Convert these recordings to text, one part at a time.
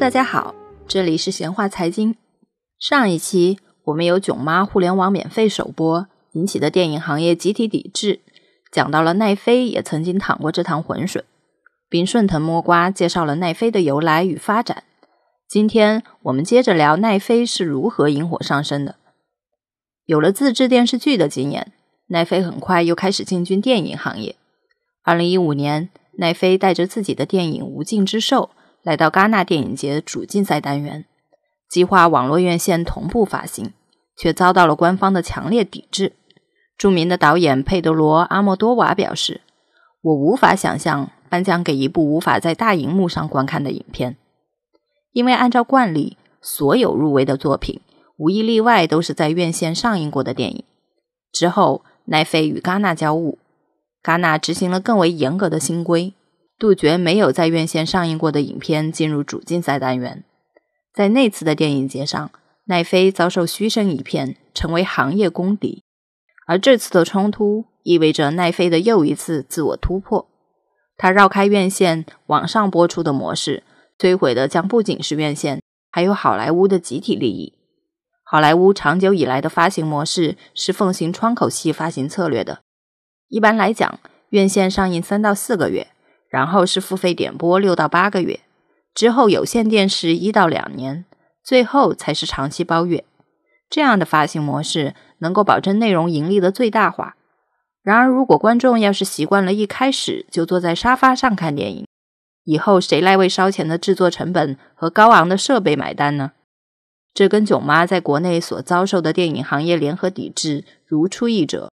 大家好，这里是闲话财经。上一期我们有囧妈互联网免费首播引起的电影行业集体抵制，讲到了奈飞也曾经淌过这趟浑水，并顺藤摸瓜介绍了奈飞的由来与发展。今天我们接着聊奈飞是如何引火上身的。有了自制电视剧的经验，奈飞很快又开始进军电影行业。二零一五年，奈飞带着自己的电影《无尽之兽》。来到戛纳电影节主竞赛单元，计划网络院线同步发行，却遭到了官方的强烈抵制。著名的导演佩德罗·阿莫多瓦表示：“我无法想象颁奖给一部无法在大荧幕上观看的影片，因为按照惯例，所有入围的作品无一例外都是在院线上映过的电影。”之后，奈飞与戛纳交恶，戛纳执行了更为严格的新规。杜绝没有在院线上映过的影片进入主竞赛单元。在那次的电影节上，奈飞遭受嘘声一片，成为行业公敌。而这次的冲突意味着奈飞的又一次自我突破。他绕开院线网上播出的模式，摧毁的将不仅是院线，还有好莱坞的集体利益。好莱坞长久以来的发行模式是奉行窗口期发行策略的。一般来讲，院线上映三到四个月。然后是付费点播六到八个月，之后有线电视一到两年，最后才是长期包月。这样的发行模式能够保证内容盈利的最大化。然而，如果观众要是习惯了一开始就坐在沙发上看电影，以后谁来为烧钱的制作成本和高昂的设备买单呢？这跟囧妈在国内所遭受的电影行业联合抵制如出一辙。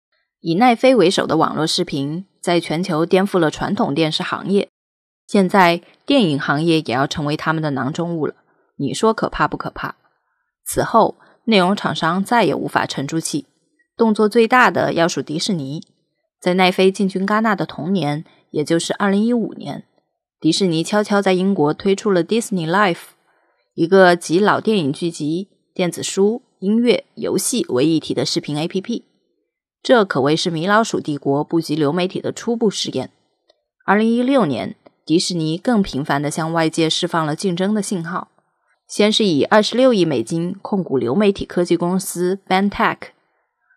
以奈飞为首的网络视频。在全球颠覆了传统电视行业，现在电影行业也要成为他们的囊中物了。你说可怕不可怕？此后，内容厂商再也无法沉住气，动作最大的要数迪士尼。在奈飞进军戛纳的同年，也就是二零一五年，迪士尼悄悄在英国推出了 Disney Life，一个集老电影剧集、电子书、音乐、游戏为一体的视频 APP。这可谓是米老鼠帝国布局流媒体的初步试验。二零一六年，迪士尼更频繁地向外界释放了竞争的信号。先是以二十六亿美金控股流媒体科技公司 b a n t e c h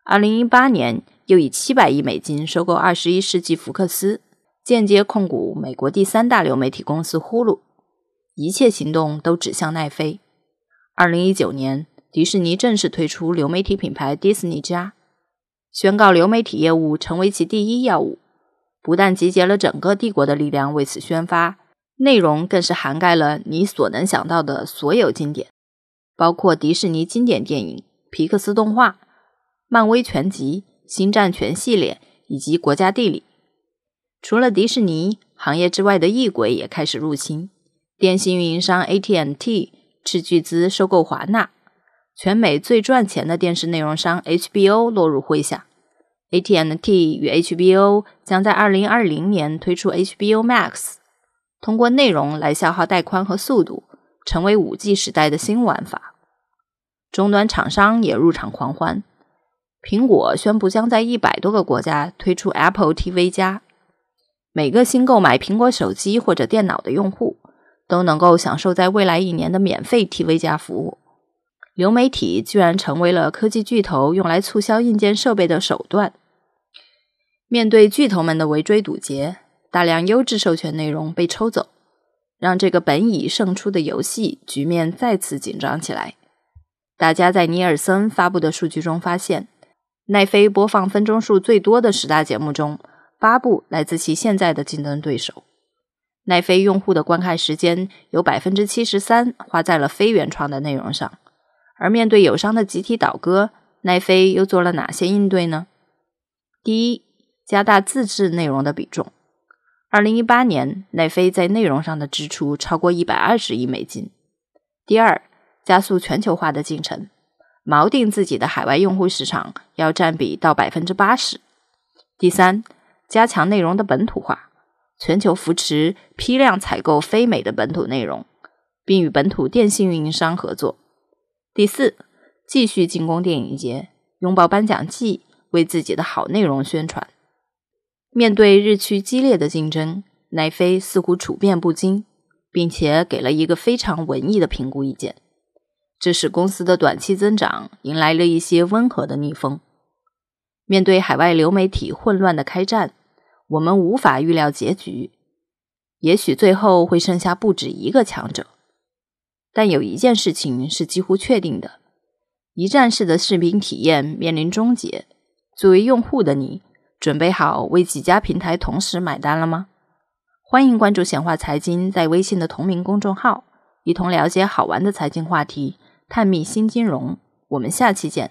二零一八年又以七百亿美金收购二十一世纪福克斯，间接控股美国第三大流媒体公司呼噜。一切行动都指向奈飞。二零一九年，迪士尼正式推出流媒体品牌 Disney 加。宣告流媒体业务成为其第一要务，不但集结了整个帝国的力量为此宣发，内容更是涵盖了你所能想到的所有经典，包括迪士尼经典电影、皮克斯动画、漫威全集、星战全系列以及国家地理。除了迪士尼，行业之外的异鬼也开始入侵。电信运营商 AT&T 斥巨资收购华纳。全美最赚钱的电视内容商 HBO 落入麾下，AT&T 与 HBO 将在2020年推出 HBO Max，通过内容来消耗带宽和速度，成为 5G 时代的新玩法。终端厂商也入场狂欢，苹果宣布将在一百多个国家推出 Apple TV 加，每个新购买苹果手机或者电脑的用户都能够享受在未来一年的免费 TV 加服务。流媒体居然成为了科技巨头用来促销硬件设备的手段。面对巨头们的围追堵截，大量优质授权内容被抽走，让这个本已胜出的游戏局面再次紧张起来。大家在尼尔森发布的数据中发现，奈飞播放分钟数最多的十大节目中，八部来自其现在的竞争对手。奈飞用户的观看时间有百分之七十三花在了非原创的内容上。而面对友商的集体倒戈，奈飞又做了哪些应对呢？第一，加大自制内容的比重。二零一八年，奈飞在内容上的支出超过一百二十亿美金。第二，加速全球化的进程，锚定自己的海外用户市场要占比到百分之八十。第三，加强内容的本土化，全球扶持批量采购非美的本土内容，并与本土电信运营商合作。第四，继续进攻电影节，拥抱颁奖季，为自己的好内容宣传。面对日趋激烈的竞争，奈飞似乎处变不惊，并且给了一个非常文艺的评估意见，这使公司的短期增长迎来了一些温和的逆风。面对海外流媒体混乱的开战，我们无法预料结局，也许最后会剩下不止一个强者。但有一件事情是几乎确定的：一站式的视频体验面临终结。作为用户的你，准备好为几家平台同时买单了吗？欢迎关注显化财经在微信的同名公众号，一同了解好玩的财经话题，探秘新金融。我们下期见。